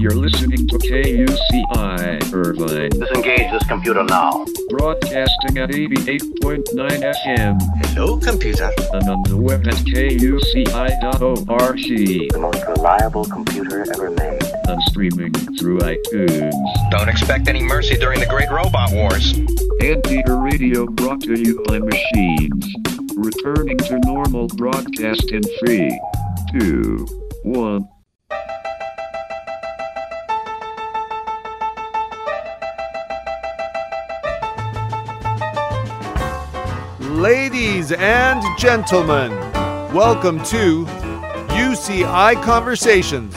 You're listening to KUCI Irvine, Disengage this computer now. broadcasting at 88.9 FM Hello, computer. and on the web at kuci.org The most reliable computer ever made. and streaming through iTunes. Don't expect any mercy during the Great Robot Wars. Anteater Radio brought to you by machines. Returning to normal broadcast in three, two, one. Ladies and gentlemen, welcome to UCI Conversations,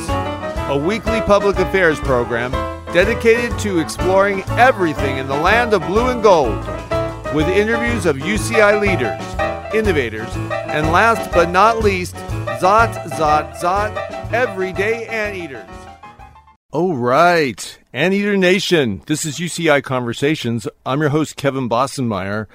a weekly public affairs program dedicated to exploring everything in the land of blue and gold, with interviews of UCI leaders, innovators, and last but not least, Zot, Zot, Zot, everyday anteaters. Oh, right. Anteater Nation. This is UCI Conversations. I'm your host, Kevin Bossenmeyer,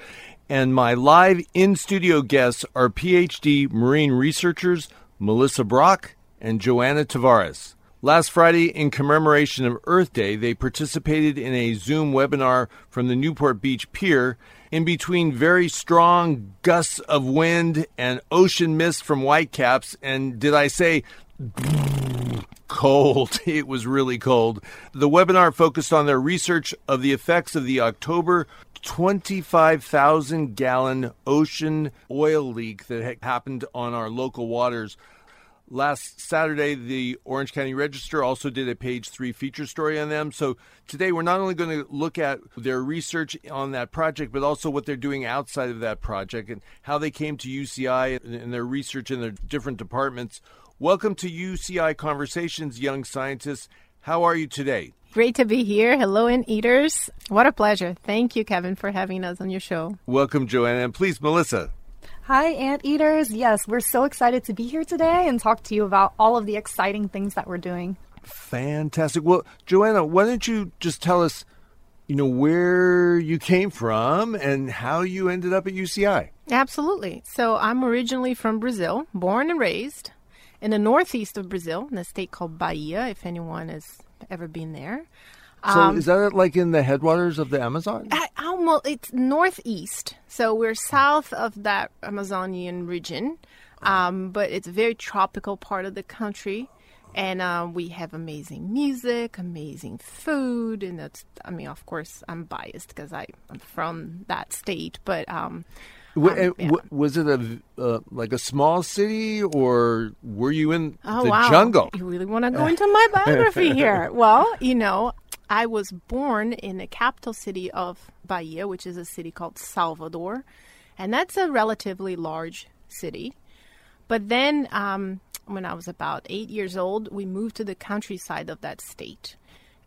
and my live in studio guests are PhD marine researchers Melissa Brock and Joana Tavares. Last Friday, in commemoration of Earth Day, they participated in a Zoom webinar from the Newport Beach Pier in between very strong gusts of wind and ocean mist from whitecaps. And did I say cold. It was really cold. The webinar focused on their research of the effects of the October 25,000 gallon ocean oil leak that ha- happened on our local waters. Last Saturday, the Orange County Register also did a page three feature story on them. So today, we're not only going to look at their research on that project, but also what they're doing outside of that project and how they came to UCI and their research in their different departments. Welcome to UCI Conversations, young scientists. How are you today? Great to be here. Hello, Anteaters. What a pleasure. Thank you, Kevin, for having us on your show. Welcome, Joana. And please, Melissa. Hi, Anteaters. Yes, we're so excited to be here today and talk to you about all of the exciting things that we're doing. Fantastic. Well, Joana, why don't you just tell us, you know, where you came from and how you ended up at UCI? Absolutely. So, I'm originally from Brazil, born and raised in the northeast of Brazil, in a state called Bahia, if anyone has ever been there. So is that like in the headwaters of the Amazon? I, almost, it's northeast. So, we're south of that Amazonian region, um, but it's a very tropical part of the country. And uh, we have amazing music, amazing food, and that's. I mean, of course, I'm biased because I'm from that state, but um, W- um, yeah. w- was it a uh, like a small city, or were you in Oh, the wow. jungle? You really want to go into my biography here? Well, you know, I was born in the capital city of Bahia, which is a city called Salvador, and that's a relatively large city. But then, um, when I was about eight years old, we moved to the countryside of that state.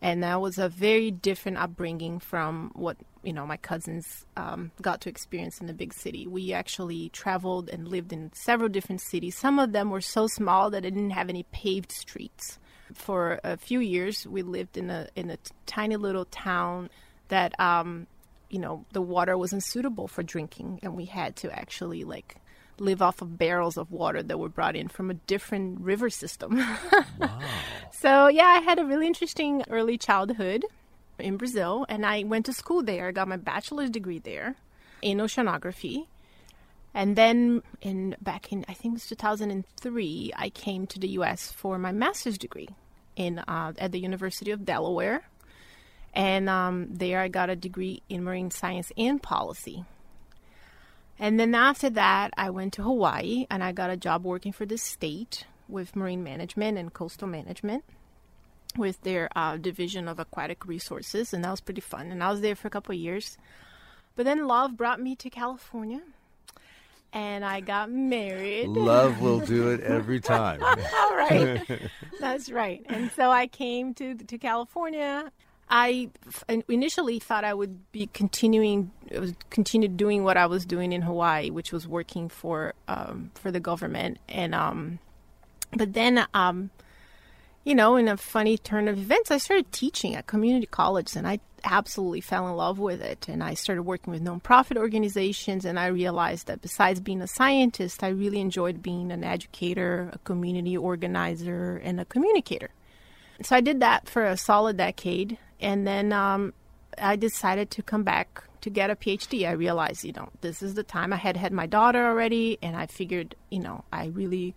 And that was a very different upbringing from what, you know, my cousins um, got to experience in the big city. We actually traveled and lived in several different cities. Some of them were so small that they didn't have any paved streets. For a few years, we lived in a, in a t- tiny little town that, um, you know, the water wasn't suitable for drinking. And we had to actually, like, live off of barrels of water that were brought in from a different river system. So, yeah, I had a really interesting early childhood in Brazil, and I went to school there. I got my bachelor's degree there in oceanography. And then in back in I think it was 2003, I came to the US for my master's degree in uh, at the University of Delaware. And um, there I got a degree in marine science and policy. And then after that, I went to Hawaii and I got a job working for the state with marine management and coastal management with their uh, division of aquatic resources. And that was pretty fun. And I was there for a couple of years. But then love brought me to California and I got married. Love will do it every time. All right. That's right. And so I came to to California. I initially thought I would be continuing, uh, continue doing what I was doing in Hawaii, which was working for um, for the government, and um, but then um, you know, in a funny turn of events, I started teaching at community college, and I absolutely fell in love with it. And I started working with nonprofit organizations, and I realized that besides being a scientist, I really enjoyed being an educator, a community organizer, and a communicator. So I did that for a solid decade, and then um, I decided to come back to get a PhD. I realized, you know, this is the time. I had had my daughter already, and I figured, you know, I really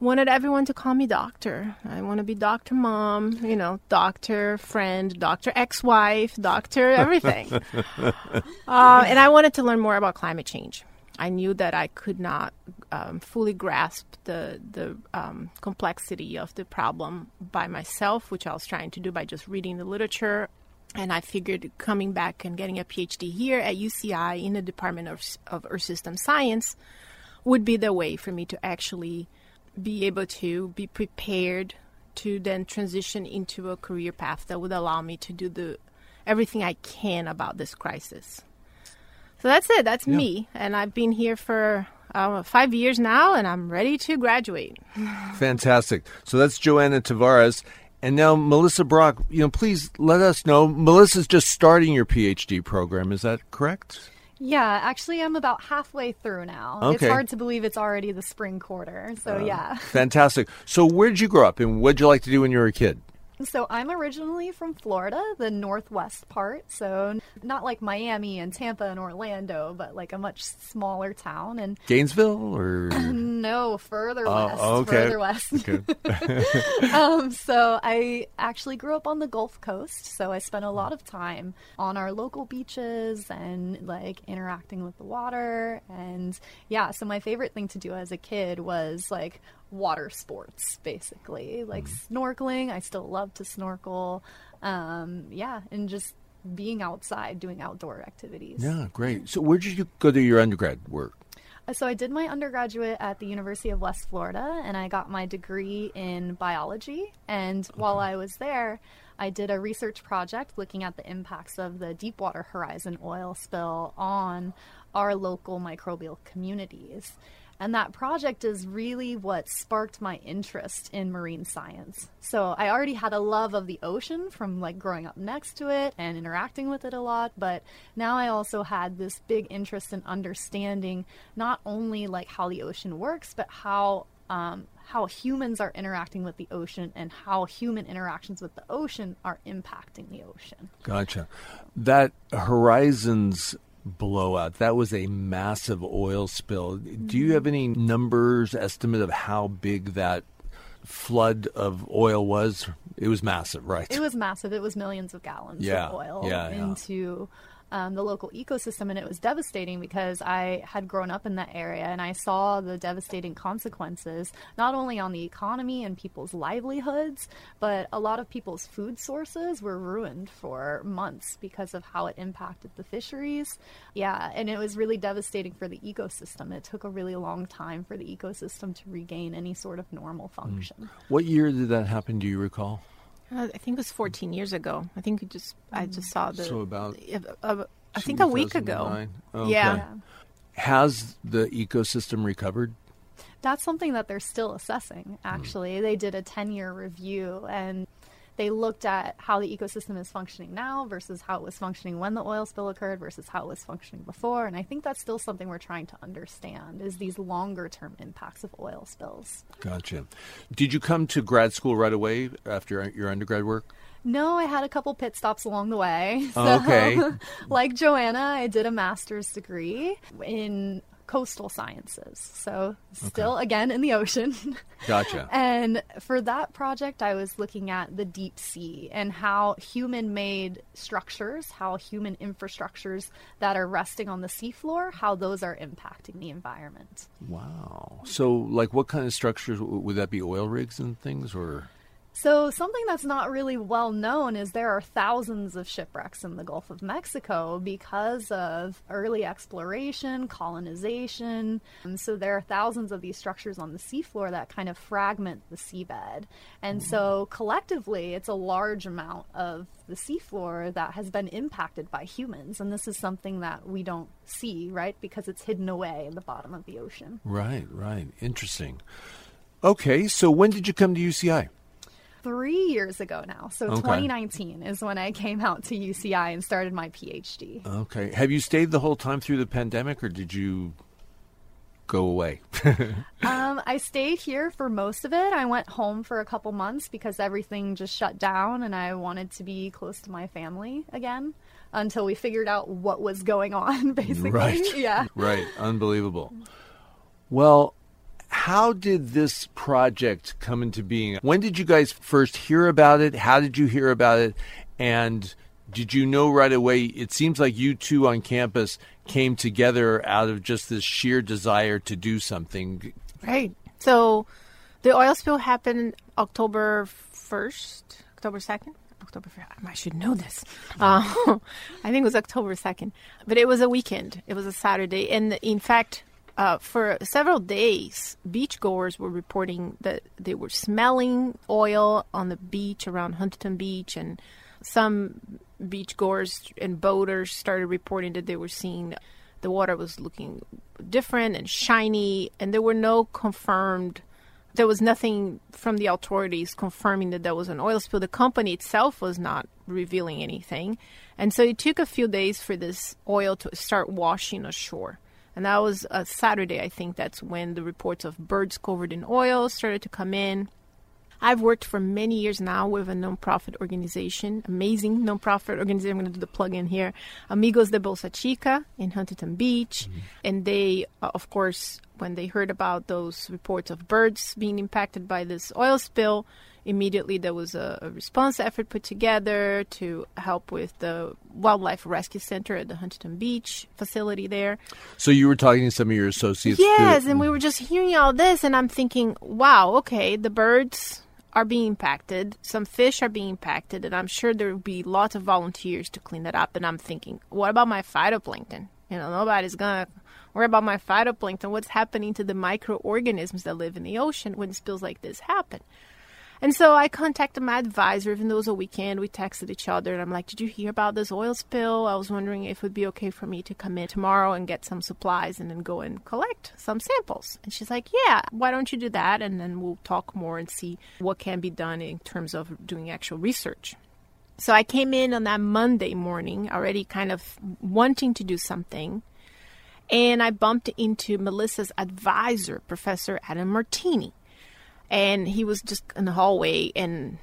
wanted everyone to call me doctor. I want to be Dr. Mom, you know, doctor, friend, doctor ex wife, doctor, everything. uh, and I wanted to learn more about climate change. I knew that I could not um, fully grasp the the um, complexity of the problem by myself, which I was trying to do by just reading the literature. And I figured coming back and getting a PhD here at UCI in the Department of, of Earth System Science would be the way for me to actually be able to be prepared to then transition into a career path that would allow me to do the everything I can about this crisis. So that's it. That's Yeah. me, and I've been here for uh, five years now, and I'm ready to graduate. Fantastic. So that's Joana Tavares. And now, Melissa Brock, you know, please let us know. Melissa's just starting your PhD program. Is that correct? Yeah, actually, I'm about halfway through now. Okay. It's hard to believe it's already the spring quarter. So, yeah. Fantastic. So, where did you grow up and what did you like to do when you were a kid? So, I'm originally from Florida, the northwest part. So, not like Miami and Tampa and Orlando, but like a much smaller town. And Gainesville or? no, further Oh, west. okay. Further west. um, so I actually grew up on the Gulf Coast, so I spent a lot of time on our local beaches and like interacting with the water. And yeah, so my favorite thing to do as a kid was like water sports, basically, like snorkeling. I still love to snorkel. Um, yeah, and just being outside, doing outdoor activities. Yeah, great. So, where did you go to your undergrad work? So I did my undergraduate at the University of West Florida, and I got my degree in biology. And while I was there, I did a research project looking at the impacts of the Deepwater Horizon oil spill on our local microbial communities. And that project is really what sparked my interest in marine science. So I already had a love of the ocean from like growing up next to it and interacting with it a lot, but now I also had this big interest in understanding not only like how the ocean works, but how um, how humans are interacting with the ocean and how human interactions with the ocean are impacting the ocean. Gotcha. That Horizons blowout, that was a massive oil spill. Do you have any numbers, estimate of how big that flood of oil was? It was massive, right? It was massive. It was millions of gallons Yeah, of oil yeah, yeah. Um, the local ecosystem, and it was devastating because I had grown up in that area and I saw the devastating consequences not only on the economy and people's livelihoods, but a lot of people's food sources were ruined for months because of how it impacted the fisheries. Yeah, and it was really devastating for the ecosystem. It took a really long time for the ecosystem to regain any sort of normal Hmm. function. what year did that happen? Do you recall? Uh, I think it was 14 years ago. I think we just I just saw the. So about uh, uh, I think a week ago. Okay. Yeah. Has the ecosystem recovered? That's something that they're still assessing, actually. They did a 10 year review and they looked at how the ecosystem is functioning now versus how it was functioning when the oil spill occurred versus how it was functioning before. And I think that's still something we're trying to understand is these longer term impacts of oil spills. Gotcha. Did you come to grad school right away after your undergrad work? No, I had a couple pit stops along the way. Oh, okay. like Joana, I did a master's degree in coastal sciences. So, still again in the ocean. Gotcha. And for that project, I was looking at the deep sea and how human made structures, how human infrastructures that are resting on the seafloor, how those are impacting the environment. Wow. So, like, what kind of structures would that be? Oil rigs and things, or So, something that's not really well known is there are thousands of shipwrecks in the Gulf of Mexico because of early exploration, colonization. And so, there are thousands of these structures on the seafloor that kind of fragment the seabed. And so, collectively, it's a large amount of the seafloor that has been impacted by humans. And this is something that we don't see, right? Because it's hidden away in the bottom of the ocean. Right, right. Interesting. Okay, so when did you come to UCI? Three years ago now. So Okay. 2019 is when I came out to UCI and started my PhD. Okay. Have you stayed the whole time through the pandemic or did you go away? um, I stayed here for most of it. I went home for a couple months because everything just shut down and I wanted to be close to my family again until we figured out what was going on, basically. Right. Yeah. Right. Unbelievable. Well, how did this project come into being? When did you guys first hear about it? How did you hear about it? And did you know right away? It seems like you two on campus came together out of just this sheer desire to do something. Right. So the oil spill happened October 1st, October 2nd. October 1st. I should know this. Uh, I think it was October 2nd. But it was a weekend. It was a Saturday. And in fact, uh, for several days, beachgoers were reporting that they were smelling oil on the beach around Huntington Beach. And some beachgoers and boaters started reporting that they were seeing the water was looking different and shiny, and there were no confirmed. There was nothing from the authorities confirming that there was an oil spill. The company itself was not revealing anything, and so it took a few days for this oil to start washing ashore. And that was a Saturday, I think. That's when the reports of birds covered in oil started to come in. I've worked for many years now with a nonprofit organization, amazing nonprofit organization. I'm going to do the plug in here, Amigos de Bolsa Chica in Huntington Beach. And they, uh, of course, when they heard about those reports of birds being impacted by this oil spill, immediately there was a, a response effort put together to help with the Wildlife Rescue Center at the Huntington Beach facility there. So you were talking to some of your associates. Yes, and we were just hearing all this, and I'm thinking, wow, okay, the birds are being impacted, some fish are being impacted, and I'm sure there will be lots of volunteers to clean that up. And I'm thinking, what about my phytoplankton? You know, nobody's gonna worry about my phytoplankton. What's happening to the microorganisms that live in the ocean when spills like this happen? And so I contacted my advisor, even though it was a weekend, we texted each other, and I'm like, Did you hear about this oil spill? I was wondering if it would be okay for me to come in tomorrow and get some supplies and then go and collect some samples. And she's like, Yeah, why don't you do that? And then we'll talk more and see what can be done in terms of doing actual research. So I came in on that Monday morning, already kind of wanting to do something. And I bumped into Melissa's advisor, Professor Adam Martiny and he was just in the hallway and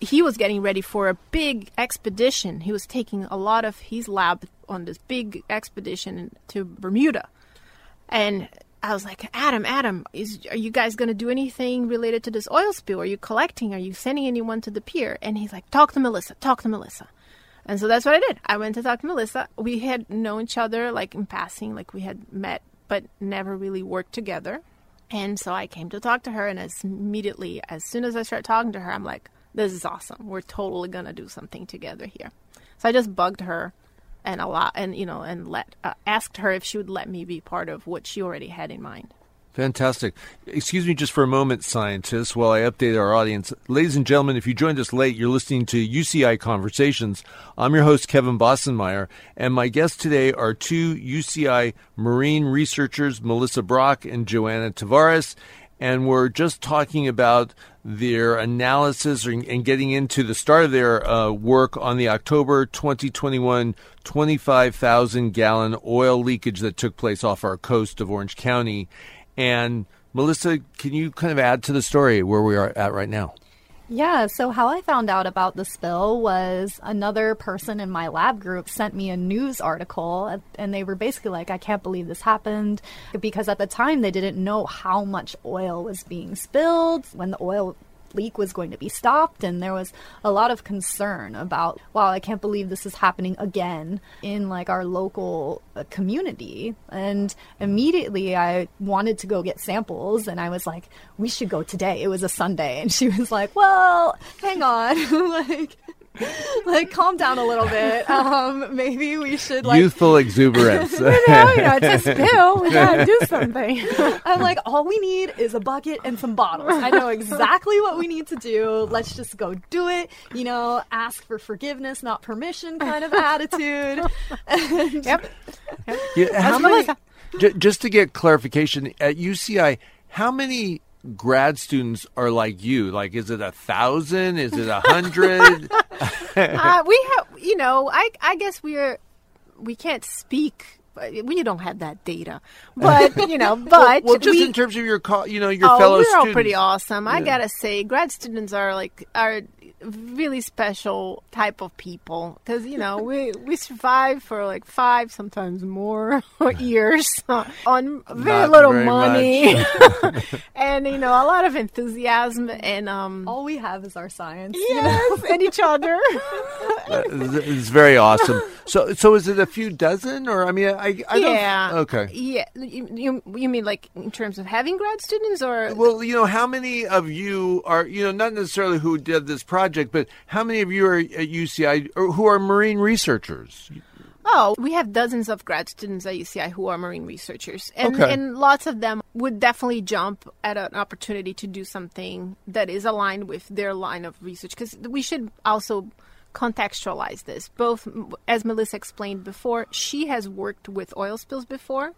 he was getting ready for a big expedition. He was taking a lot of his lab on this big expedition to Bermuda. And I was like, Adam, Adam, is are you guys going to do anything related to this oil spill? Are you collecting? Are you sending anyone to the pier? And he's like, talk to Melissa, talk to Melissa. And so that's what I did. I went to talk to Melissa. We had known each other like in passing, like we had met, but never really worked together. And so I came to talk to her, and as immediately, as soon as I start talking to her, I'm like, "This is awesome. We're totally gonna do something together here." So I just bugged her, and a lot, and you know, and let uh, asked her if she would let me be part of what she already had in mind. Fantastic. Excuse me just for a moment, scientists, while I update our audience. Ladies and gentlemen, if you joined us late, you're listening to UCI Conversations. I'm your host, Kevin Bossenmeyer, and my guests today are two UCI marine researchers, Melissa Brock and Joana Tavares. And we're just talking about their analysis and getting into the start of their uh, work on the October 2021 25,000 gallon oil leakage that took place off our coast of Orange County. And Melissa, can you kind of add to the story where we are at right now? Yeah, so how I found out about the spill was another person in my lab group sent me a news article, and they were basically like, I can't believe this happened. Because at the time, they didn't know how much oil was being spilled. When the oil leak was going to be stopped. And there was a lot of concern about, wow, I can't believe this is happening again in like our local uh, community. And immediately I wanted to go get samples and I was like, we should go today. It was a Sunday. And she was like, well, hang on. like, like calm down a little bit. Um, maybe we should like Youthful exuberance. you know, you know, it's a spill. We gotta do something. I'm like, all we need is a bucket and some bottles. I know exactly what we need to do. Let's just go do it. You know, ask for forgiveness, not permission kind of attitude. And- Yep. Yeah, how many, just to get clarification, at UCI, how many grad students are like you? Like, is it a thousand? Is it a hundred? uh, we have, you know, I I guess we're we can't speak. We don't have that data, but you know, but well, just we, in terms of your, co- you know, your oh, fellow we're students. all pretty awesome. I gotta say, grad students are like are really special type of people because you know we we survive for like five, sometimes more years on very Not little very money, and you know a lot of enthusiasm and um. all we have is our science. you know? And each other. It's very awesome. So, so is it a few dozen, or I mean, I, I yeah. don't. Okay. Yeah. You, you you mean like in terms of having grad students or Well, you know, how many of you are, you know, not necessarily who did this project, but how many of you are at UCI or who are marine researchers? Oh, we have dozens of grad students at UCI who are marine researchers, and Okay. and lots of them would definitely jump at an opportunity to do something that is aligned with their line of research. Because we should also contextualize this. Both, as Melissa explained before, she has worked with oil spills before,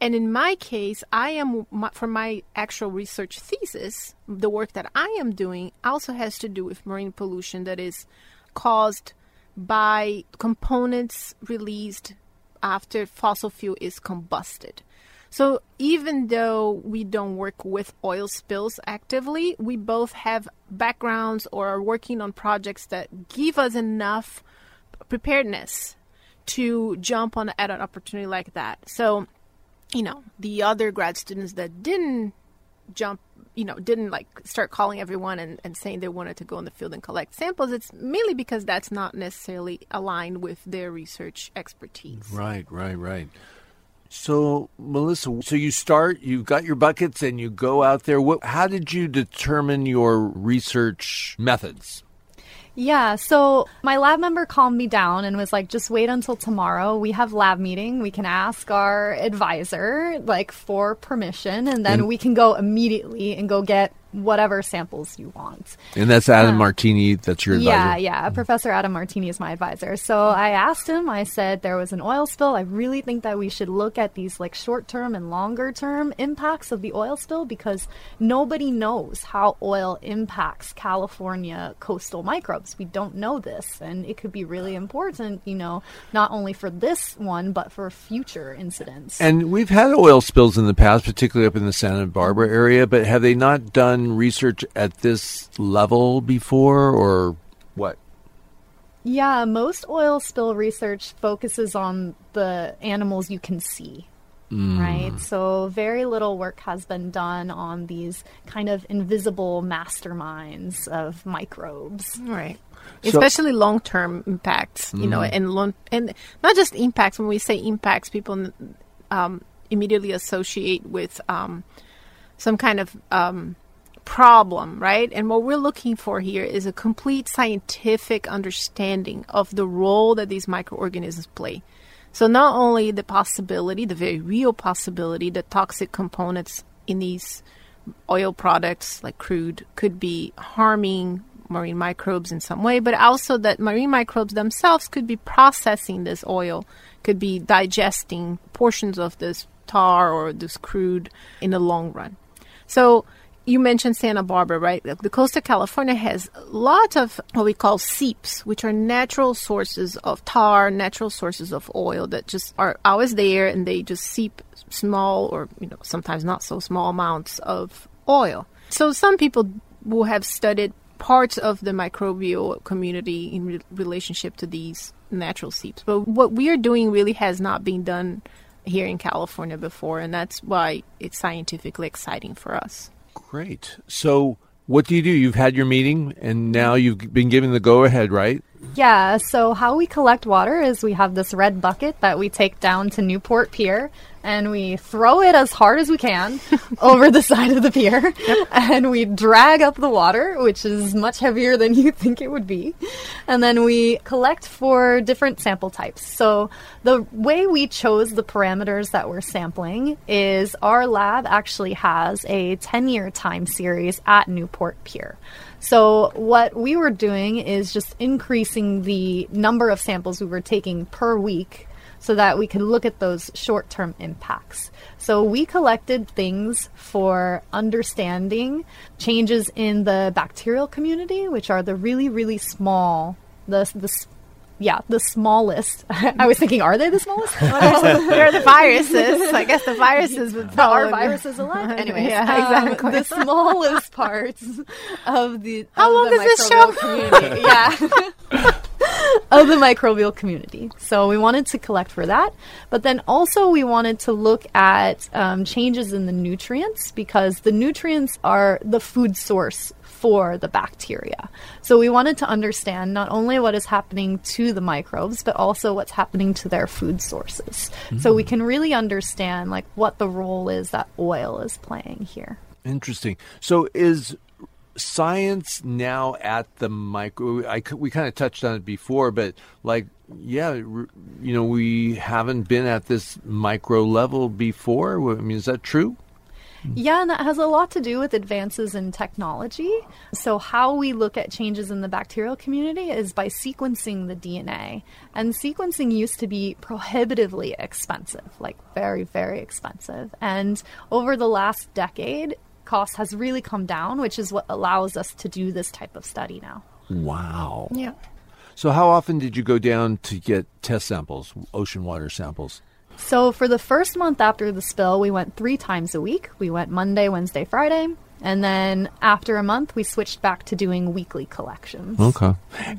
and in my case, I am for my actual research thesis, the work that I am doing also has to do with marine pollution that is caused by components released after fossil fuel is combusted. So even though we don't work with oil spills actively, we both have backgrounds or are working on projects that give us enough preparedness to jump on at an opportunity like that. So, you know, the other grad students that didn't jump, you know, didn't like start calling everyone and, and saying they wanted to go in the field and collect samples, it's mainly because that's not necessarily aligned with their research expertise. Right, right, right. So, Melissa, so you start, you got your buckets, and you go out there. What? How did you determine your research methods? Yeah, so my lab member calmed me down and was like, just wait until tomorrow. We have lab meeting. We can ask our advisor, like, for permission, and then we can go immediately and go get whatever samples you want. And that's Adam um, Martiny. That's your advisor. Yeah, yeah. Professor Adam Martiny is my advisor. So I asked him, I said, there was an oil spill. I really think that we should look at these like short term and longer term impacts of the oil spill because nobody knows how oil impacts California coastal microbes. We don't know this. And it could be really important, you know, not only for this one, but for future incidents. And we've had oil spills in the past, particularly up in the Santa Barbara area, but have they not done research at this level before, or what? Yeah, most oil spill research focuses on the animals you can see. Right? So, very little work has been done on these kind of invisible masterminds of microbes. Right. So- Especially long term impacts, you know, and long and not just impacts. When we say impacts, people um, immediately associate with um, some kind of um, problem, right? And what we're looking for here is a complete scientific understanding of the role that these microorganisms play. So not only the possibility, the very real possibility that toxic components in these oil products like crude could be harming marine microbes in some way, but also that marine microbes themselves could be processing this oil, could be digesting portions of this tar or this crude in the long run. So you mentioned Santa Barbara, right? The coast of California has lots of what we call seeps, which are natural sources of tar, natural sources of oil that just are always there and they just seep small or, you know, sometimes not so small amounts of oil. So some people will have studied parts of the microbial community in re- relationship to these natural seeps. But what we are doing really has not been done here in California before, and that's why it's scientifically exciting for us. Great. So what do you do? You've had your meeting, and now you've been given the go ahead, right? Yeah, so how we collect water is we have this red bucket that we take down to Newport Pier and we throw it as hard as we can over the side of the pier and we drag up the water, which is much heavier than you think it would be. And then we collect for different sample types. So the way we chose the parameters that we're sampling is our lab actually has a 10 year time series at Newport Pier. So what we were doing is just increasing the number of samples we were taking per week so that we can look at those short-term impacts. So we collected things for understanding changes in the bacterial community, which are the really really small the the yeah, the smallest. I was thinking, are they the smallest? They're the viruses. I guess the viruses would Are viruses alive? Anyways, Yeah, um, exactly. the smallest parts of the How of long the does this show? community. yeah. Of the microbial community. So we wanted to collect for that, but then also we wanted to look at um, changes in the nutrients because the nutrients are the food source for the bacteria. So we wanted to understand not only what is happening to the microbes, but also what's happening to their food sources. So we can really understand like what the role is that oil is playing here. Interesting. So is science now at the micro? I, we kind of touched on it before, but like, yeah, you know, we haven't been at this micro level before. I mean, is that true? Yeah, and that has a lot to do with advances in technology. So, how we look at changes in the bacterial community is by sequencing the DNA. And sequencing used to be prohibitively expensive, like very, very expensive. And over the last decade, cost has really come down, which is what allows us to do this type of study now. Wow. Yeah. So, how often did you go down to get test samples, ocean water samples? So for the first month after the spill, we went three times a week. We went Monday, Wednesday, Friday. And then after a month, we switched back to doing weekly collections. Okay.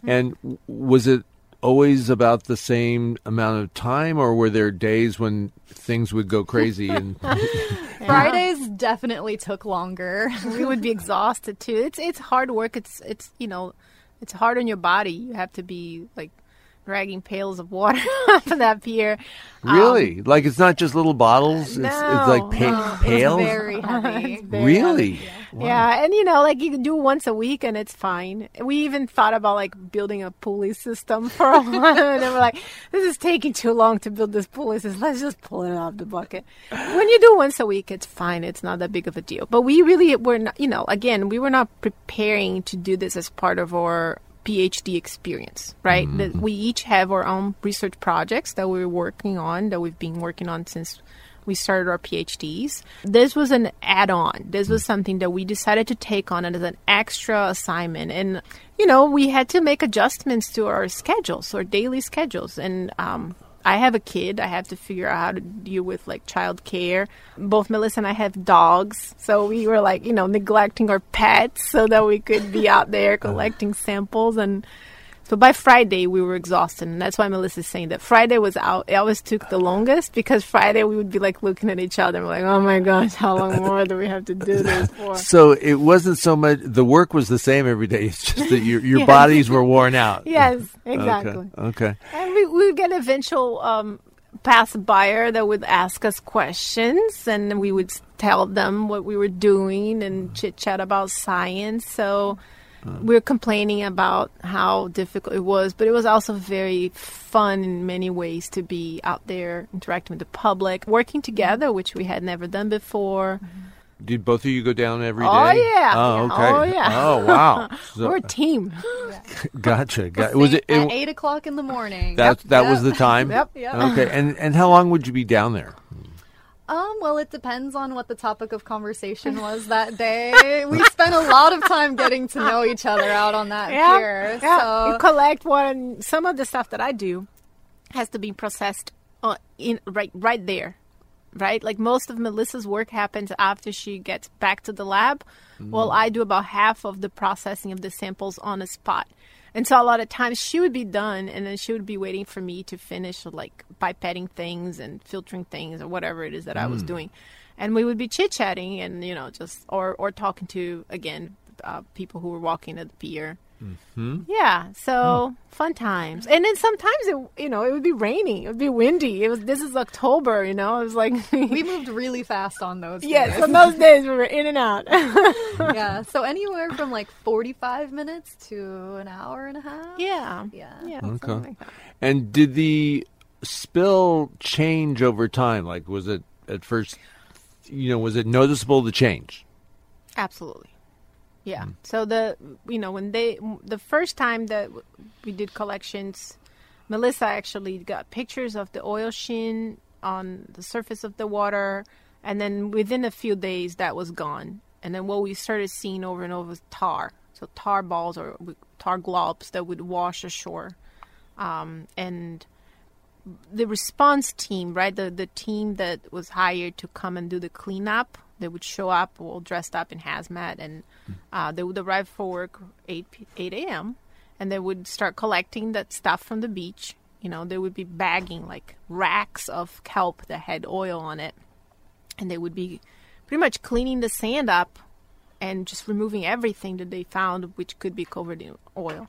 And was it always about the same amount of time, or were there days when things would go crazy? And Fridays definitely took longer. we would be exhausted too. It's it's hard work. It's it's you know, it's hard on your body. You have to be like dragging pails of water off of that pier. Um, really, like it's not just little bottles; it's, it's like pa- no, it's pails. Very heavy. really? Yeah, and you know, like you can do once a week and it's fine. We even thought about like building a pulley system for a while, and then we're like, this is taking too long to build this pulley system. Let's just pull it out of the bucket. When you do once a week, it's fine. It's not that big of a deal. But we really were not, you know, again, we were not preparing to do this as part of our PhD experience, right? That we each have our own research projects that we're working on, that we've been working on since we started our PhDs. This was an add on. This was something that we decided to take on as an extra assignment. And, you know, we had to make adjustments to our schedules, our daily schedules. And, um, I have a kid. I have to figure out how to deal with like child care. Both Melissa and I have dogs. So we were like, you know, neglecting our pets so that we could be out there uh-huh. collecting samples. And so by Friday, we were exhausted. And that's why Melissa's saying that Friday was out. It always took the longest because Friday we would be like looking at each other and we're like, oh my gosh, how long more do we have to do this for? So it wasn't so much the work was the same every day. It's just that your your Yes. bodies were worn out. yes, exactly. Okay. okay. And we, we would get eventual um, buyer that would ask us questions, and we would tell them what we were doing and chit chat about science. So we were complaining about how difficult it was, but it was also very fun in many ways to be out there interacting with the public, working together, which we had never done before. Did both of you go down every oh, day? Oh, yeah. Oh Yeah. okay. Oh, yeah. Oh wow. So- we're a team. gotcha. Got, was it, at eight o'clock in the morning? that that was the time? Yep. Yep. Okay. And and how long would you be down there? Um, well, it depends on what the topic of conversation was that day. we spent a lot of time getting to know each other out on that pier. yeah. So you collect one. Some of the stuff that I do has to be processed uh, in right right there, right? Like most of Melissa's work happens after she gets back to the lab. Well, I do about half of the processing of the samples on the spot. And so a lot of times she would be done and then she would be waiting for me to finish like pipetting things and filtering things or whatever it is that I was doing. And we would be chit chatting and, you know, just or or talking to again uh, people who were walking at the pier. Mm-hmm. Yeah, so oh. fun times. And then sometimes it, you know, it would be rainy, it would be windy. It was this is October, you know. It was like We moved really fast on those. yes, days. on those days we were in and out. yeah. So anywhere from like 45 minutes to an hour and a half. yeah, Yeah. yeah, Okay. like. And did the spill change over time? Like, was it at first, you know, was it noticeable the change? Absolutely. Yeah. So the you know when they the first time that we did collections, Melissa actually got pictures of the oil sheen on the surface of the water, and then within a few days that was gone. And then what we started seeing over and over was tar. So tar balls or tar globs that would wash ashore, um, and the response team, right? The the team that was hired to come and do the cleanup, they would show up all dressed up in hazmat, and uh, they would arrive for work eight eight a.m. and they would start collecting that stuff from the beach. You know, they would be bagging like racks of kelp that had oil on it, and they would be pretty much cleaning the sand up and just removing everything that they found, which could be covered in oil.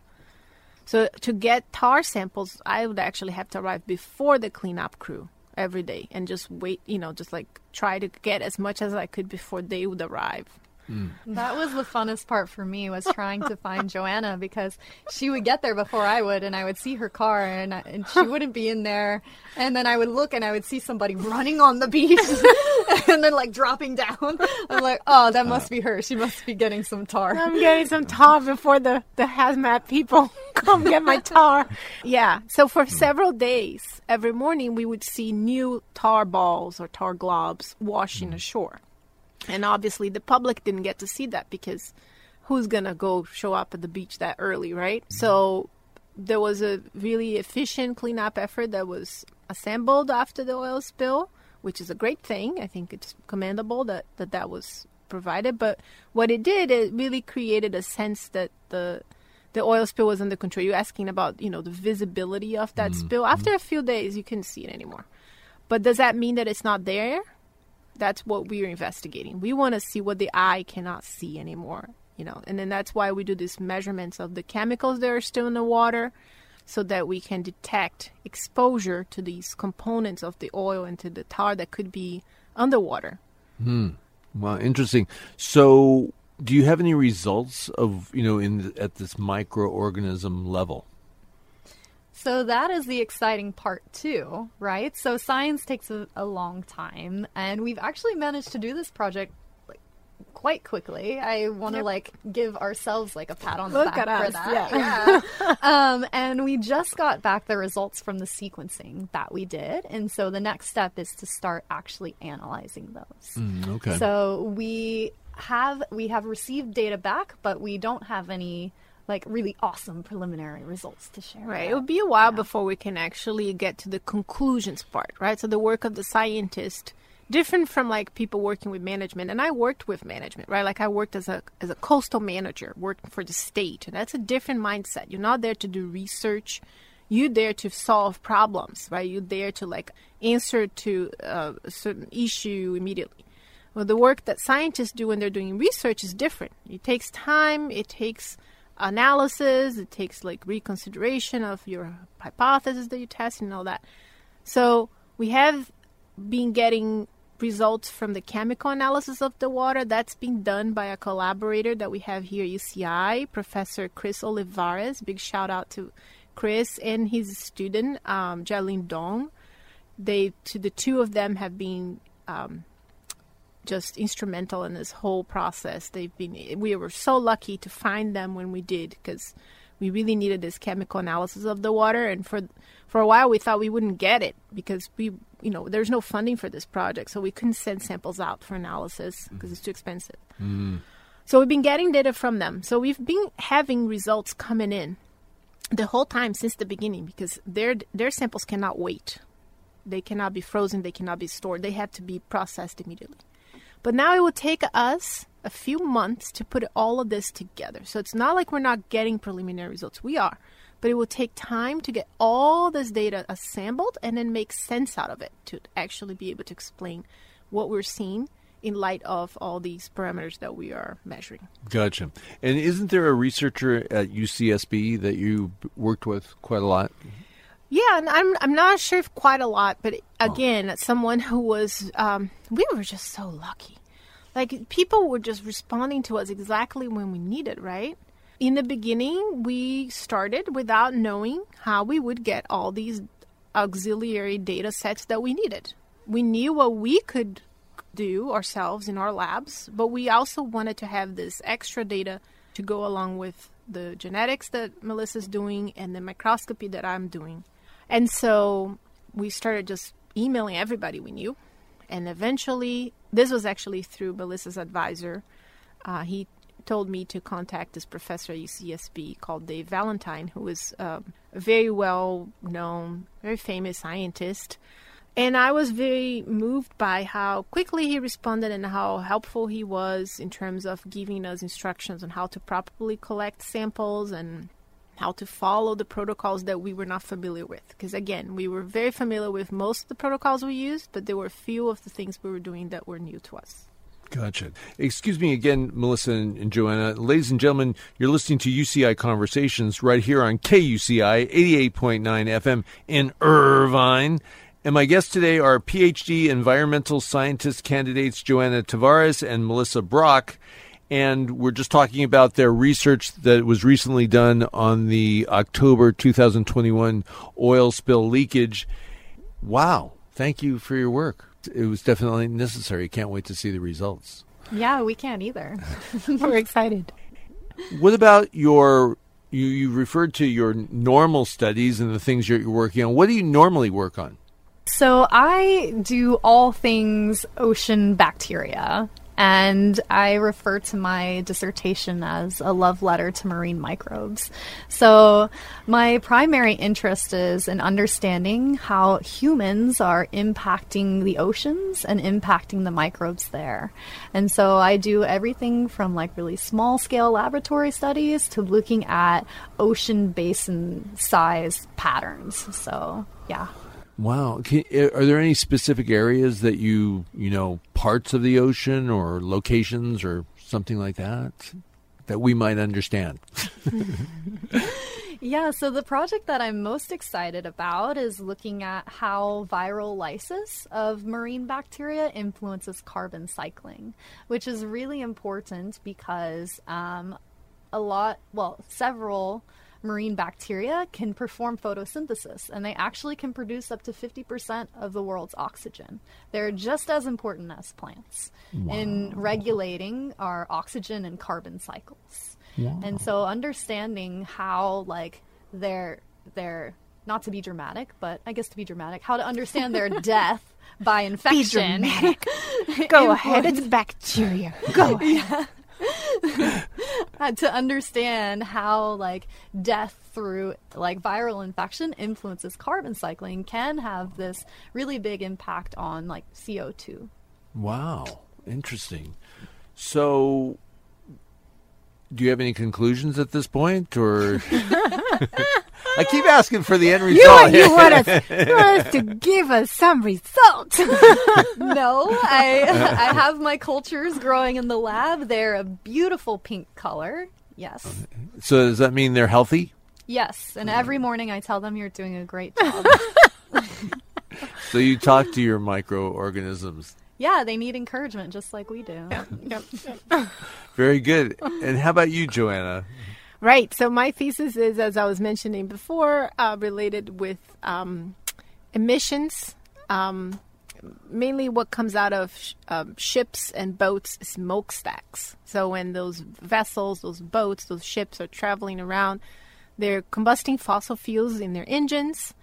So to get tar samples, I would actually have to arrive before the cleanup crew every day and just wait, you know, just like try to get as much as I could before they would arrive. Mm. That was the funnest part for me was trying to find Joana because she would get there before I would, and I would see her car, and I, and she wouldn't be in there, and then I would look and I would see somebody running on the beach, and then like dropping down. I'm like, oh, that must be her. She must be getting some tar. I'm getting some tar before the, the hazmat people come get my tar. Yeah. So for several days, every morning we would see new tar balls or tar globs washing mm-hmm. ashore. And obviously the public didn't get to see that because who's going to go show up at the beach that early, right? Mm-hmm. So there was a really efficient cleanup effort that was assembled after the oil spill, which is a great thing. I think it's commendable that that, that was provided. But what it did, it really created a sense that the the oil spill was under control. You're asking about, you know, the visibility of that mm-hmm. spill. After a few days, you couldn't see it anymore. But does that mean that it's not there? That's what we're investigating. We want to see what the eye cannot see anymore, you know. And then that's why we do these measurements of the chemicals that are still in the water so that we can detect exposure to these components of the oil and to the tar that could be underwater. Hmm. Well, interesting. So, do you have any results of you know in at this microorganism level? So that is the exciting part too, right? So science takes a, a long time, and we've actually managed to do this project like quite quickly. I want to like give ourselves like a pat on the Look back at for us, that. Yeah. um, and we just got back the results from the sequencing that we did, and so the next step is to start actually analyzing those. Mm, okay. So we have we have received data back, but we don't have any like really awesome preliminary results to share. Right. yet. It will be a while before we can actually get to the conclusions part, right? So the work of the scientist, different from like people working with management. And I worked with management, right? Like I worked as a as a coastal manager, working for the state, and that's a different mindset. You're not there to do research. You're there to solve problems, right? You're there to like answer to uh, a certain issue immediately. Well, the work that scientists do when they're doing research is different. It takes time. It takes analysis. It takes like reconsideration of your hypothesis that you're testing and all that. So we have been getting results from the chemical analysis of the water. That's been done by a collaborator that we have here UCI, Professor Chris Olivares. Big shout out to Chris and his student, um, Jalene Dong. They, to the two of them, have been um, just instrumental in this whole process. They've been we were so lucky to find them when we did because we really needed this chemical analysis of the water and for for a while we thought we wouldn't get it because we you know there's no funding for this project so we couldn't send samples out for analysis because it's too expensive. Hmm. So we've been getting data from them. So we've been having results coming in the whole time since the beginning because their their samples cannot wait. They cannot be frozen, they cannot be stored. They have to be processed immediately. But now it will take us a few months to put all of this together. So it's not like we're not getting preliminary results. We are. But it will take time to get all this data assembled and then make sense out of it to actually be able to explain what we're seeing in light of all these parameters that we are measuring. Gotcha. And isn't there a researcher at UCSB that you worked with quite a lot? Yeah, and I'm I'm not sure if quite a lot, but again, someone who was um, we were just so lucky. Like people were just responding to us exactly when we needed, right? In the beginning, we started without knowing how we would get all these auxiliary data sets that we needed. We knew what we could do ourselves in our labs, but we also wanted to have this extra data to go along with the genetics that Melissa's doing and the microscopy that I'm doing. And so we started just emailing everybody we knew. And eventually, this was actually through Melissa's advisor. Uh, he told me to contact this professor at UCSB called Dave Valentine, who is uh, a very well known, very famous scientist. And I was very moved by how quickly he responded and how helpful he was in terms of giving us instructions on how to properly collect samples and how to follow the protocols that we were not familiar with. Because again, we were very familiar with most of the protocols we used, but there were a few of the things we were doing that were new to us. Gotcha. Excuse me again, Melissa and, Joana. Ladies and gentlemen, you're listening to UCI Conversations right here on KUCI 88.9 FM in Irvine. And my guests today are PhD environmental scientist candidates Joana Tavares and Melissa Brock. And we're just talking about their research that was recently done on the October 2021 oil spill leakage. Wow. Thank you for your work. It was definitely necessary. Can't wait to see the results. Yeah, we can't either. we're excited. What about your you, you referred to your normal studies and the things you're, you're working on. What do you normally work on? So I do all things ocean bacteria. And I refer to my dissertation as a love letter to marine microbes. So, my primary interest is in understanding how humans are impacting the oceans and impacting the microbes there. And so, I do everything from like really small scale laboratory studies to looking at ocean basin size patterns. So, yeah. Wow. Can, are there any specific areas that you, you know, parts of the ocean or locations or something like that that we might understand? yeah, so the project that I'm most excited about is looking at how viral lysis of marine bacteria influences carbon cycling, which is really important because um, a lot, well, several marine bacteria can perform photosynthesis and they actually can produce up to 50% of the world's oxygen. They're just as important as plants wow. in regulating our oxygen and carbon cycles. And so understanding how like they're they're not to be dramatic, but I guess to be dramatic, how to understand their death by infection. Be dramatic. Go ahead, it's bacteria. Go ahead. Yeah. Uh, to understand how like death through like viral infection influences carbon cycling can have this really big impact on like CO2. Wow, interesting. So do you have any conclusions at this point or I keep asking for the end result. You, you, want, us, you want us to give us some result. no, I I have my cultures growing in the lab. They're a beautiful pink color. Yes. So does that mean they're healthy? Yes, and mm. every morning I tell them you're doing a great job. so you talk to your microorganisms. Yeah, they need encouragement just like we do. Yep. Very good. And how about you, Joana? Right. So my thesis is, as I was mentioning before, uh, related with um, emissions. Um, mainly, what comes out of sh- um, ships and boats is smokestacks. So when those vessels, those boats, those ships are traveling around, they're combusting fossil fuels in their engines.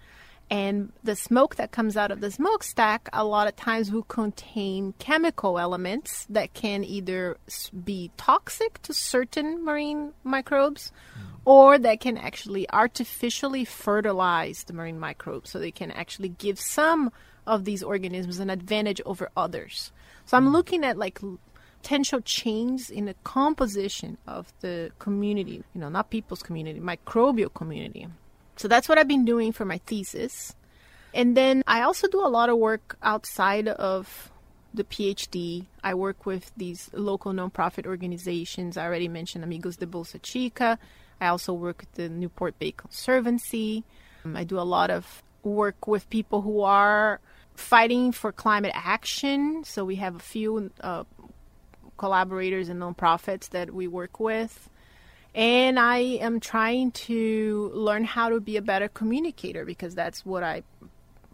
And the smoke that comes out of the smokestack a lot of times will contain chemical elements that can either be toxic to certain marine microbes hmm. or that can actually artificially fertilize the marine microbes so they can actually give some of these organisms an advantage over others. So I'm hmm. looking at like potential change in the composition of the community, you know, not people's community, microbial community. So that's what I've been doing for my thesis. And then I also do a lot of work outside of the PhD. I work with these local nonprofit organizations. I already mentioned Amigos de Bolsa Chica. I also work with the Newport Bay Conservancy. Um, I do a lot of work with people who are fighting for climate action. So we have a few uh, collaborators and nonprofits that we work with. And I am trying to learn how to be a better communicator because that's what I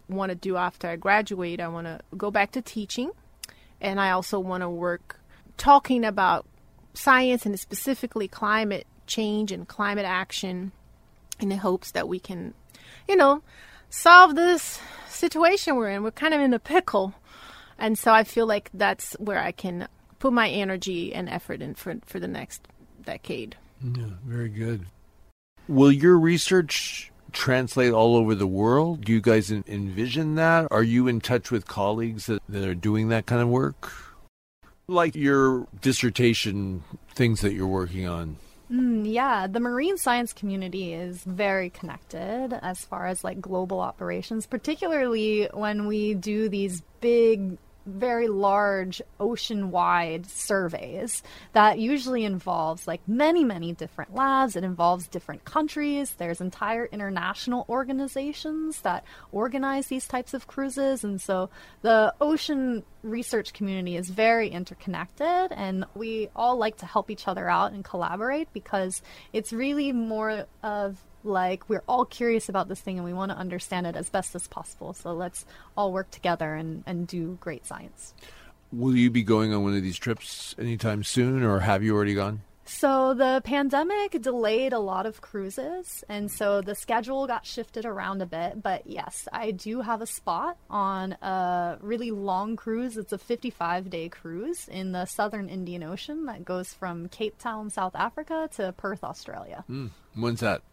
want to do after I graduate. I want to go back to teaching, and I also want to work talking about science and specifically climate change and climate action in the hopes that we can, you know, solve this situation we're in. We're kind of in a pickle. And so I feel like that's where I can put my energy and effort in for, for the next decade. Yeah, very good. Will your research translate all over the world? Do you guys en- envision that? Are you in touch with colleagues that, that are doing that kind of work? Like your dissertation things that you're working on. Mm, yeah, the marine science community is very connected as far as like global operations, particularly when we do these big very large ocean wide surveys that usually involves like many many different labs. It involves different countries. There's entire international organizations that organize these types of cruises. And so the ocean research community is very interconnected. And we all like to help each other out and collaborate because it's really more of like we're all curious about this thing and we want to understand it as best as possible. So let's all work together and, and do great science. Will you be going on one of these trips anytime soon, or have you already gone? So the pandemic delayed a lot of cruises, and so the schedule got shifted around a bit. But yes, I do have a spot on a really long cruise. It's a 55 day cruise in the southern Indian Ocean that goes from Cape Town, South Africa to Perth, Australia. Mm. When's that?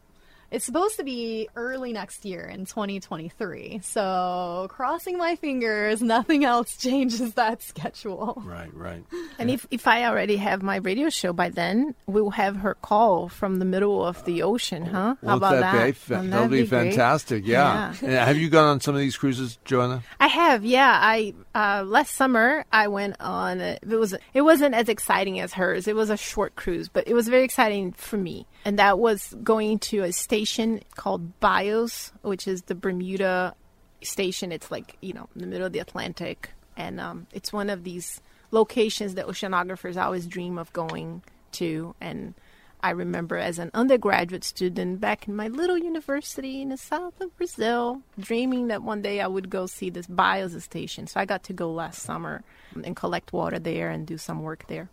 It's supposed to be early next year in 2023. So, crossing my fingers, nothing else changes that schedule. Right, right. And if, if I already have my radio show by then, we will have her call from the middle of the ocean, huh? Well, How about that? that? Be, fa- Wouldn't that'll that be, fantastic. Yeah. Yeah. Have you gone on some of these cruises, Joana? I have, yeah. I uh, last summer I went on. A, it was it wasn't as exciting as hers. It was a short cruise, but it was very exciting for me. And that was going to a station called Bios, which is the Bermuda station. It's like you know in the middle of the Atlantic, and um, it's one of these locations that oceanographers always dream of going to. And I remember as an undergraduate student back in my little university in the south of Brazil, dreaming that one day I would go see this Bios station. So I got to go last summer and collect water there and do some work there.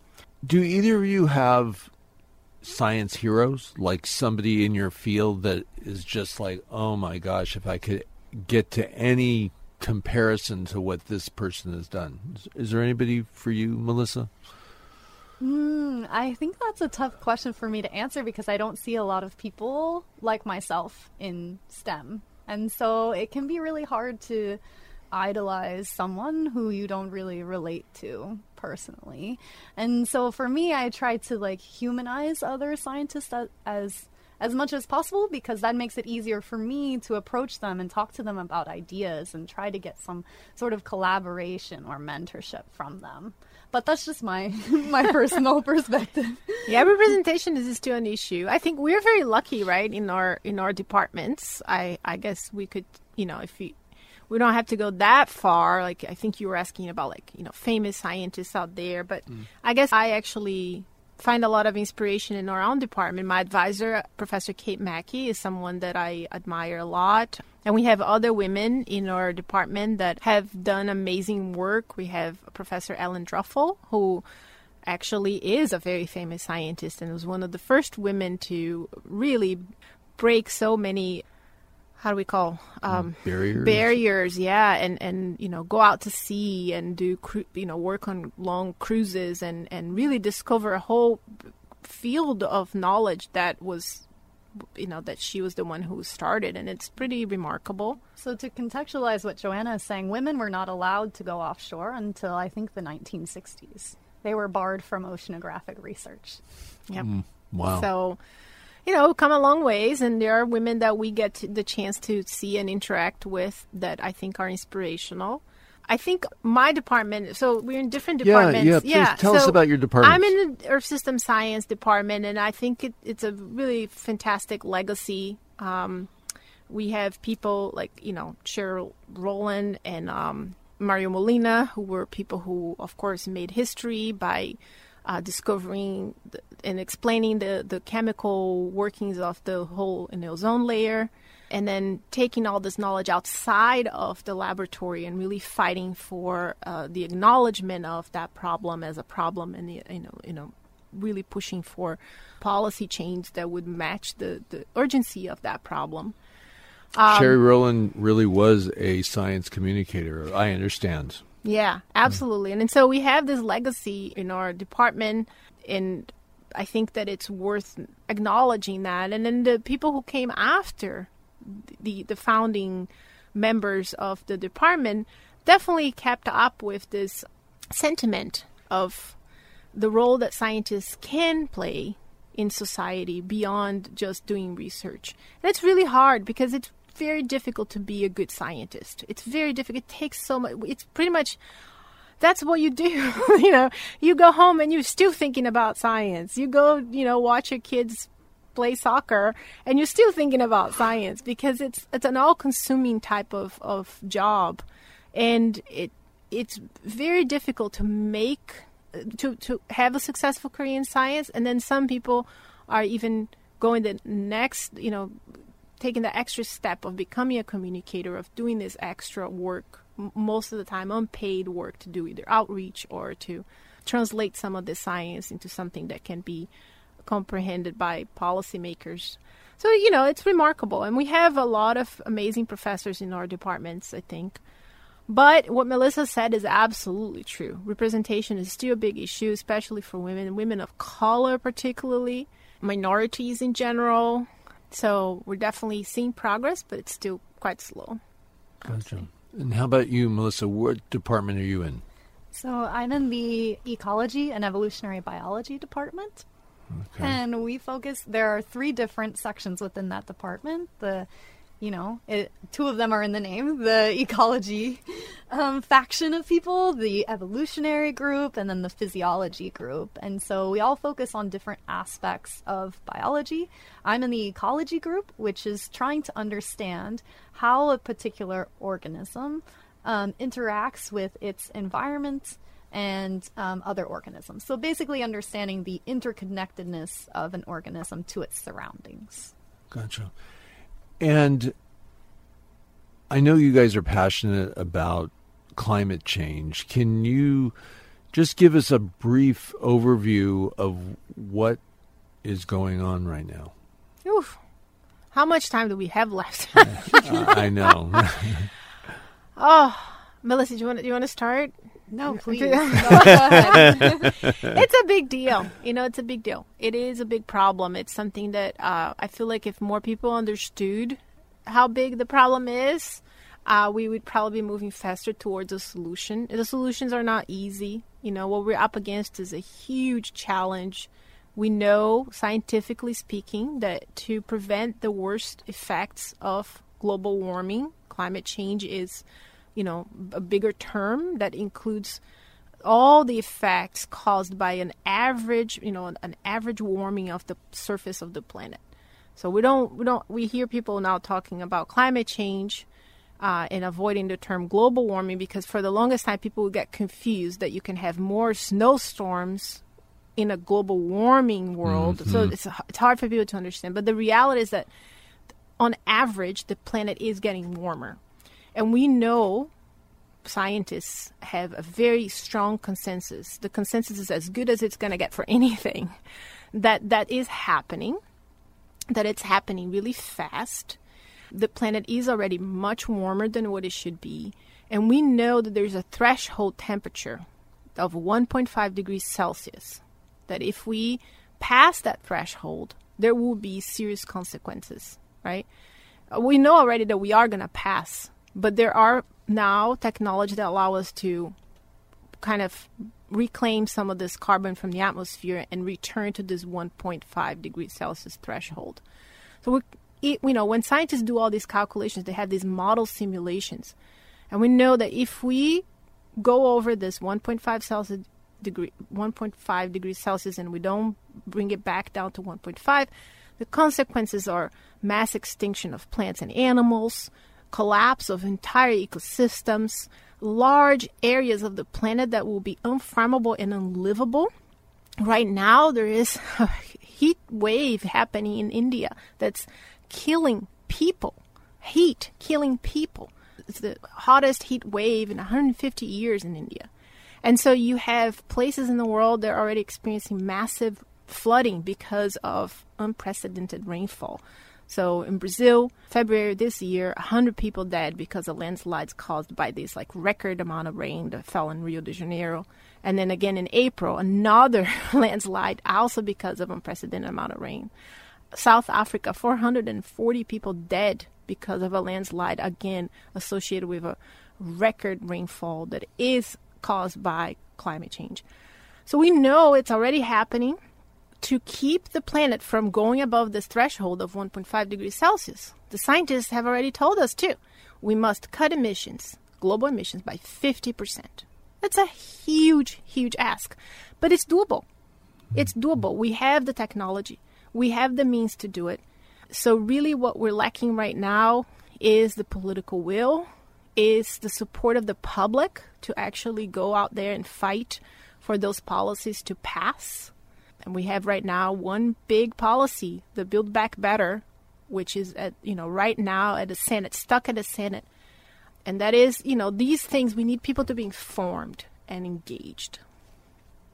Do either of you have science heroes, like somebody in your field that is just like, oh my gosh, if I could get to any comparison to what this person has done? Is, there anybody for you, Melissa? Mm, I think that's a tough question for me to answer because I don't see a lot of people like myself in STEM. And so it can be really hard to idolize someone who you don't really relate to personally. And so for me, I try to like humanize other scientists as, as much as possible because that makes it easier for me to approach them and talk to them about ideas and try to get some sort of collaboration or mentorship from them. But that's just my my personal perspective. Yeah, representation is still an issue. I think we're very lucky, right, in our in our departments. I I guess we could, you know, if we we don't have to go that far. Like I think you were asking about like you know famous scientists out there, but mm. I guess I actually find a lot of inspiration in our own department. My advisor, Professor Kate Mackey, is someone that I admire a lot. And we have other women in our department that have done amazing work. We have Professor Ellen Druffel, who actually is a very famous scientist and was one of the first women to really break so many how do we call um, Barriers? barriers yeah and and you know go out to sea and do cru- you know work on long cruises and and really discover a whole field of knowledge that was you know that she was the one who started and it's pretty remarkable So to contextualize what Joana is saying, women were not allowed to go offshore until I think the 1960s. They were barred from oceanographic research. yep Wow. So, you know, come a long ways, and there are women that we get the chance to see and interact with that I think are inspirational. I think my department. So we're in different departments. yeah, please tell us so about your department. I'm in the Earth System Science department, and I think it, it's a really fantastic legacy. Um, we have people like you know Sherry Rowland and um, Mario Molina, who were people who, of course, made history by uh, discovering the, and explaining the, the chemical workings of the hole in the ozone layer, and then taking all this knowledge outside of the laboratory and really fighting for uh, the acknowledgement of that problem as a problem, and the, you know, you know, really pushing for policy change that would match the, the urgency of that problem. Um, Sherry Rowland really was a science communicator. I understand. Yeah, absolutely. And, and so we have this legacy in our department, and I think that it's worth acknowledging that. And then the people who came after the the founding members of the department definitely kept up with this sentiment of the role that scientists can play in society beyond just doing research. And it's really hard because it's very difficult to be a good scientist. It's very difficult. It takes so much. It's pretty much that's what you do. you know, you go home and you're still thinking about science. You go, you know, watch your kids play soccer and you're still thinking about science because it's it's an all-consuming type of of job and it it's very difficult to make to to have a successful career in science and then some people are even going the next, you know, taking the extra step of becoming a communicator, of doing this extra work, m- most of the time unpaid work to do either outreach or to translate some of the science into something that can be comprehended by policymakers. So, you know, it's remarkable. And we have a lot of amazing professors in our departments, I think. But what Melissa said is absolutely true. Representation is still a big issue, especially for women, women of color, particularly, minorities in general. So we're definitely seeing progress, but it's still quite slow. Gotcha. And how about you, Melissa? What department are you in? So I'm in the ecology and evolutionary biology department. Okay. And we focus, there are three different sections within that department. The, you know, it, two of them are in the name the ecology um, faction of people, the evolutionary group, and then the physiology group. And so we all focus on different aspects of biology. I'm in the ecology group, which is trying to understand how a particular organism um, interacts with its environment and um, other organisms. So basically, understanding the interconnectedness of an organism to its surroundings. Gotcha. And I know you guys are passionate about climate change. Can you just give us a brief overview of what is going on right now? Oof. How much time do we have left? Uh, I know. oh, Melissa, do you want do you want to start? No, please. it's a big deal. You know, it's a big deal. It is a big problem. It's something that uh, I feel like if more people understood how big the problem is, uh, we would probably be moving faster towards a solution. The solutions are not easy. You know, what we're up against is a huge challenge. We know, scientifically speaking, that to prevent the worst effects of global warming, climate change is you know a bigger term that includes all the effects caused by an average you know an average warming of the surface of the planet. So we don't we don't we hear people now talking about climate change uh, and avoiding the term global warming because for the longest time people would get confused that you can have more snowstorms in a global warming world. Mm-hmm. so it's, it's hard for people to understand. But the reality is that on average the planet is getting warmer and we know scientists have a very strong consensus. The consensus is as good as it's going to get for anything. That that is happening. That it's happening really fast. The planet is already much warmer than what it should be, and we know that there's a threshold temperature of 1.5 degrees Celsius. That if we pass that threshold, there will be serious consequences, right? We know already that we are going to pass but there are now technology that allow us to kind of reclaim some of this carbon from the atmosphere and return to this 1.5 degrees Celsius threshold. So we, you know, when scientists do all these calculations, they have these model simulations, and we know that if we go over this 1.5 Celsius degree 1.5 degrees Celsius and we don't bring it back down to 1.5, the consequences are mass extinction of plants and animals, collapse of entire ecosystems, large areas of the planet that will be unfarmable and unlivable. Right now, there is a heat wave happening in India that's killing people. Heat killing people. It's the hottest heat wave in 150 years in India. And so you have places in the world that are already experiencing massive flooding because of unprecedented rainfall. So in Brazil, February this year, 100 people dead because of landslides caused by this like record amount of rain that fell in Rio de Janeiro. And then again in April, another landslide also because of unprecedented amount of rain. South Africa, 440 people dead because of a landslide again associated with a record rainfall that is caused by climate change. So we know it's already happening. To keep the planet from going above this threshold of 1.5 degrees Celsius, the scientists have already told us too. We must cut emissions, global emissions, by 50%. That's a huge, huge ask, but it's doable. It's doable. We have the technology, we have the means to do it. So, really, what we're lacking right now is the political will, is the support of the public to actually go out there and fight for those policies to pass. And we have right now one big policy, the Build Back Better, which is at you know right now at the Senate, stuck at the Senate. And that is, you know, these things we need people to be informed and engaged.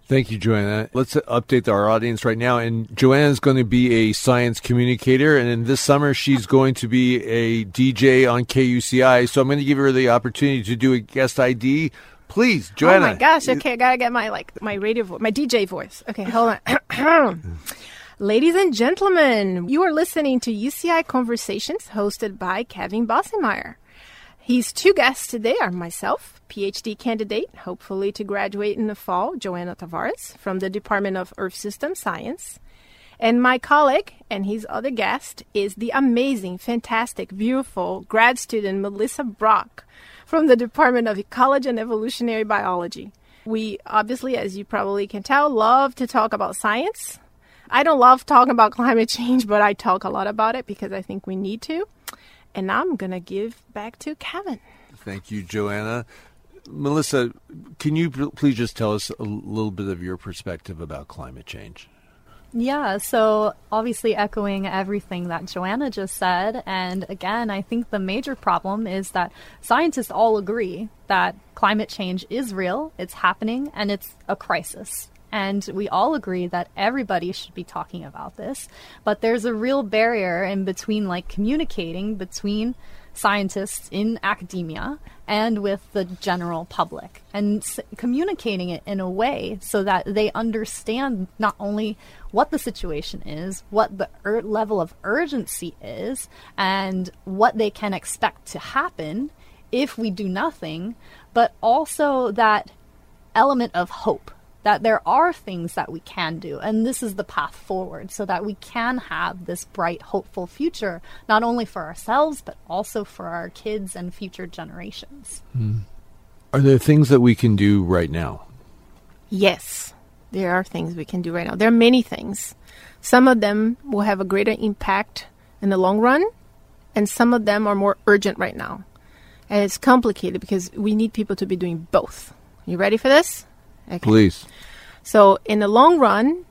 Thank you, Joana. Let's update our audience right now. And Joana is going to be a science communicator, and this summer she's going to be a DJ on KUCI. So I'm going to give her the opportunity to do a guest ID. Please, Joana. Oh my gosh! Okay, I gotta get my like my radio, vo- my DJ voice. Okay, hold on. Ladies and gentlemen, you are listening to UCI Conversations, hosted by Kevin Bossenmeyer. His two guests today are myself, PhD candidate, hopefully to graduate in the fall, Joana Tavares from the Department of Earth System Science. And my colleague and his other guest is the amazing, fantastic, beautiful grad student Melissa Brock from the Department of Ecology and Evolutionary Biology. We obviously, as you probably can tell, love to talk about science. I don't love talking about climate change, but I talk a lot about it because I think we need to. And I'm going to give back to Kevin. Thank you, Joana. Melissa, can you please just tell us a little bit of your perspective about climate change? Yeah, so obviously echoing everything that Joana just said. And again, I think the major problem is that scientists all agree that climate change is real, it's happening, and it's a crisis. And we all agree that everybody should be talking about this. But there's a real barrier in between, like, communicating between scientists in academia and with the general public and s- communicating it in a way so that they understand not only what the situation is, what the level of urgency is, and what they can expect to happen if we do nothing, but also that element of hope that there are things that we can do and this is the path forward so that we can have this bright hopeful future not only for ourselves but also for our kids and future generations hmm. Are there things that we can do right now? Yes, there are things we can do right now. There are many things. Some of them will have a greater impact in the long run, and some of them are more urgent right now. And it's complicated because we need people to be doing both. You ready for this? Okay. Please. So, in the long run,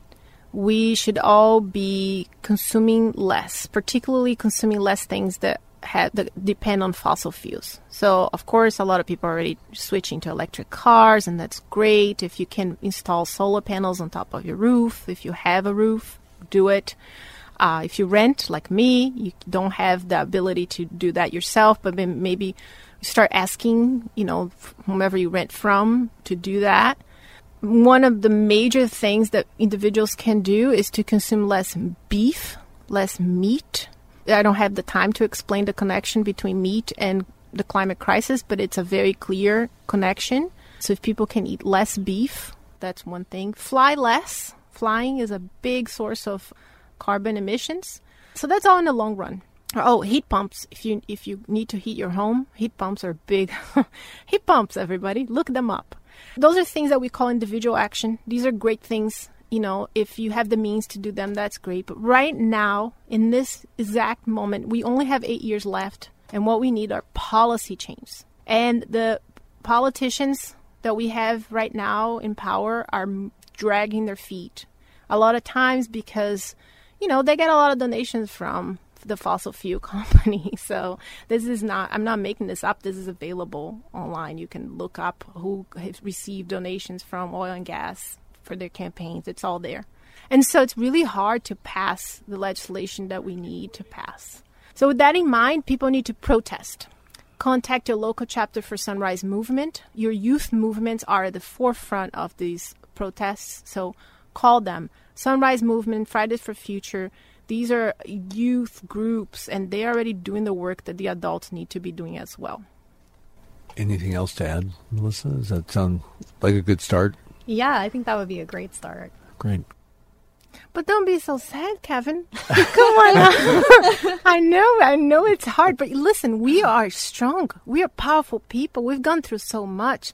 we should all be consuming less, particularly consuming less things that have that depend on fossil fuels. So, of course, a lot of people are already switching to electric cars, and that's great. If you can install solar panels on top of your roof, if you have a roof, do it. Uh, if you rent, like me, you don't have the ability to do that yourself, but maybe start asking, you know, whomever you rent from to do that one of the major things that individuals can do is to consume less beef, less meat. I don't have the time to explain the connection between meat and the climate crisis, but it's a very clear connection. So if people can eat less beef, that's one thing. Fly less. Flying is a big source of carbon emissions. So that's all in the long run. Oh, heat pumps. If you if you need to heat your home, heat pumps are big. heat pumps, everybody, look them up. Those are things that we call individual action. These are great things. You know, if you have the means to do them, that's great. But right now, in this exact moment, we only have eight years left, and what we need are policy changes. And the politicians that we have right now in power are dragging their feet. A lot of times because, you know, they get a lot of donations from the fossil fuel company. So this is not, I'm not making this up. This is available online. You can look up who has received donations from oil and gas for their campaigns. It's all there. And so it's really hard to pass the legislation that we need to pass. So with that in mind, people need to protest. Contact your local chapter for Sunrise Movement. Your youth movements are at the forefront of these protests, so call them. Sunrise Movement, Fridays for Future, these are youth groups, and they're already doing the work that the adults need to be doing as well. Anything else to add, Melissa? Does that sound like a good start? Yeah, I think that would be a great start. Great. But don't be so sad, Kevin. Come on. I know, I know it's hard, but listen, we are strong. We are powerful people. We've gone through so much.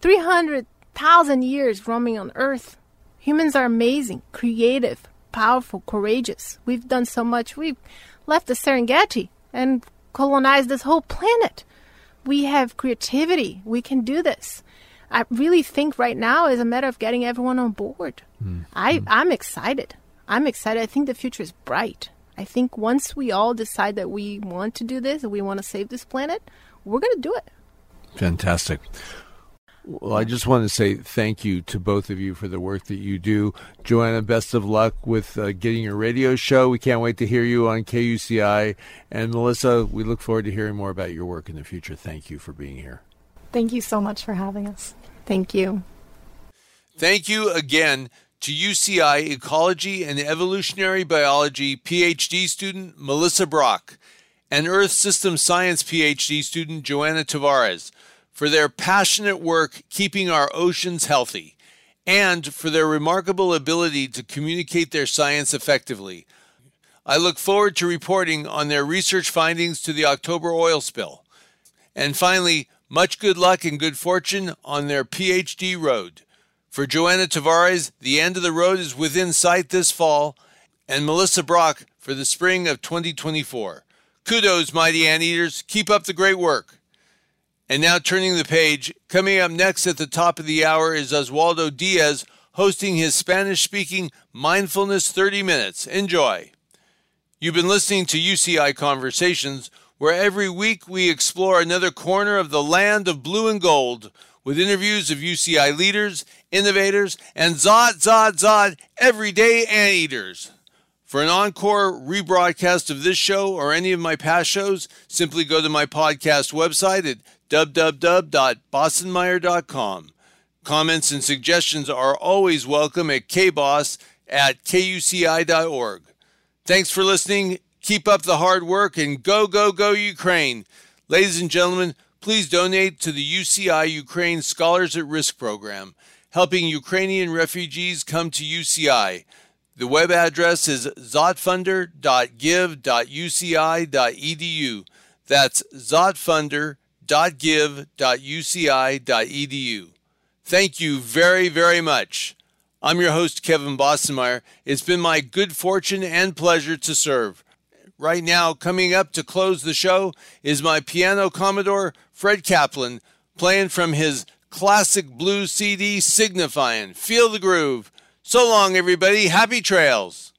300,000 years roaming on Earth. Humans are amazing, creative, powerful, courageous. We've done so much. We've left the Serengeti and colonized this whole planet. We have creativity. We can do this. I really think right now is a matter of getting everyone on board. Mm. I, I'm excited. I'm excited. I think the future is bright. I think once we all decide that we want to do this and we want to save this planet, we're going to do it. Fantastic. Well, I just want to say thank you to both of you for the work that you do. Joana, best of luck with uh, getting your radio show. We can't wait to hear you on KUCI. And Melissa, we look forward to hearing more about your work in the future. Thank you for being here. Thank you so much for having us. Thank you. Thank you again to UCI Ecology and Evolutionary Biology PhD student Melissa Brock and Earth System Science PhD student Joana Tavares for their passionate work keeping our oceans healthy, and for their remarkable ability to communicate their science effectively. I look forward to reporting on their research findings to the October oil spill. And finally, much good luck and good fortune on their PhD road. For Joana Tavares, the end of the road is within sight this fall, and Melissa Brock for the spring of 2024. Kudos, mighty anteaters. Keep up the great work. And now turning the page, coming up next at the top of the hour is Oswaldo Diaz hosting his Spanish speaking Mindfulness 30 Minutes. Enjoy. You've been listening to UCI Conversations, where every week we explore another corner of the land of blue and gold with interviews of UCI leaders, innovators, and Zot, Zot, Zot everyday anteaters. For an encore rebroadcast of this show or any of my past shows, simply go to my podcast website at www.bossenmeyer.com. Comments and suggestions are always welcome at kboss at kuci.org. Thanks for listening. Keep up the hard work and go, go, go, Ukraine. Ladies and gentlemen, please donate to the UCI Ukraine Scholars at Risk program, helping Ukrainian refugees come to UCI. The web address is zotfunder.give.uci.edu. That's zotfunder.give www.give.uci.edu. Thank you very, very much. I'm your host, Kevin Bossenmeyer. It's been my good fortune and pleasure to serve. Right now, coming up to close the show is my piano Commodore, Fred Kaplan, playing from his classic blues CD, Signifying. Feel the groove. So long, everybody. Happy trails.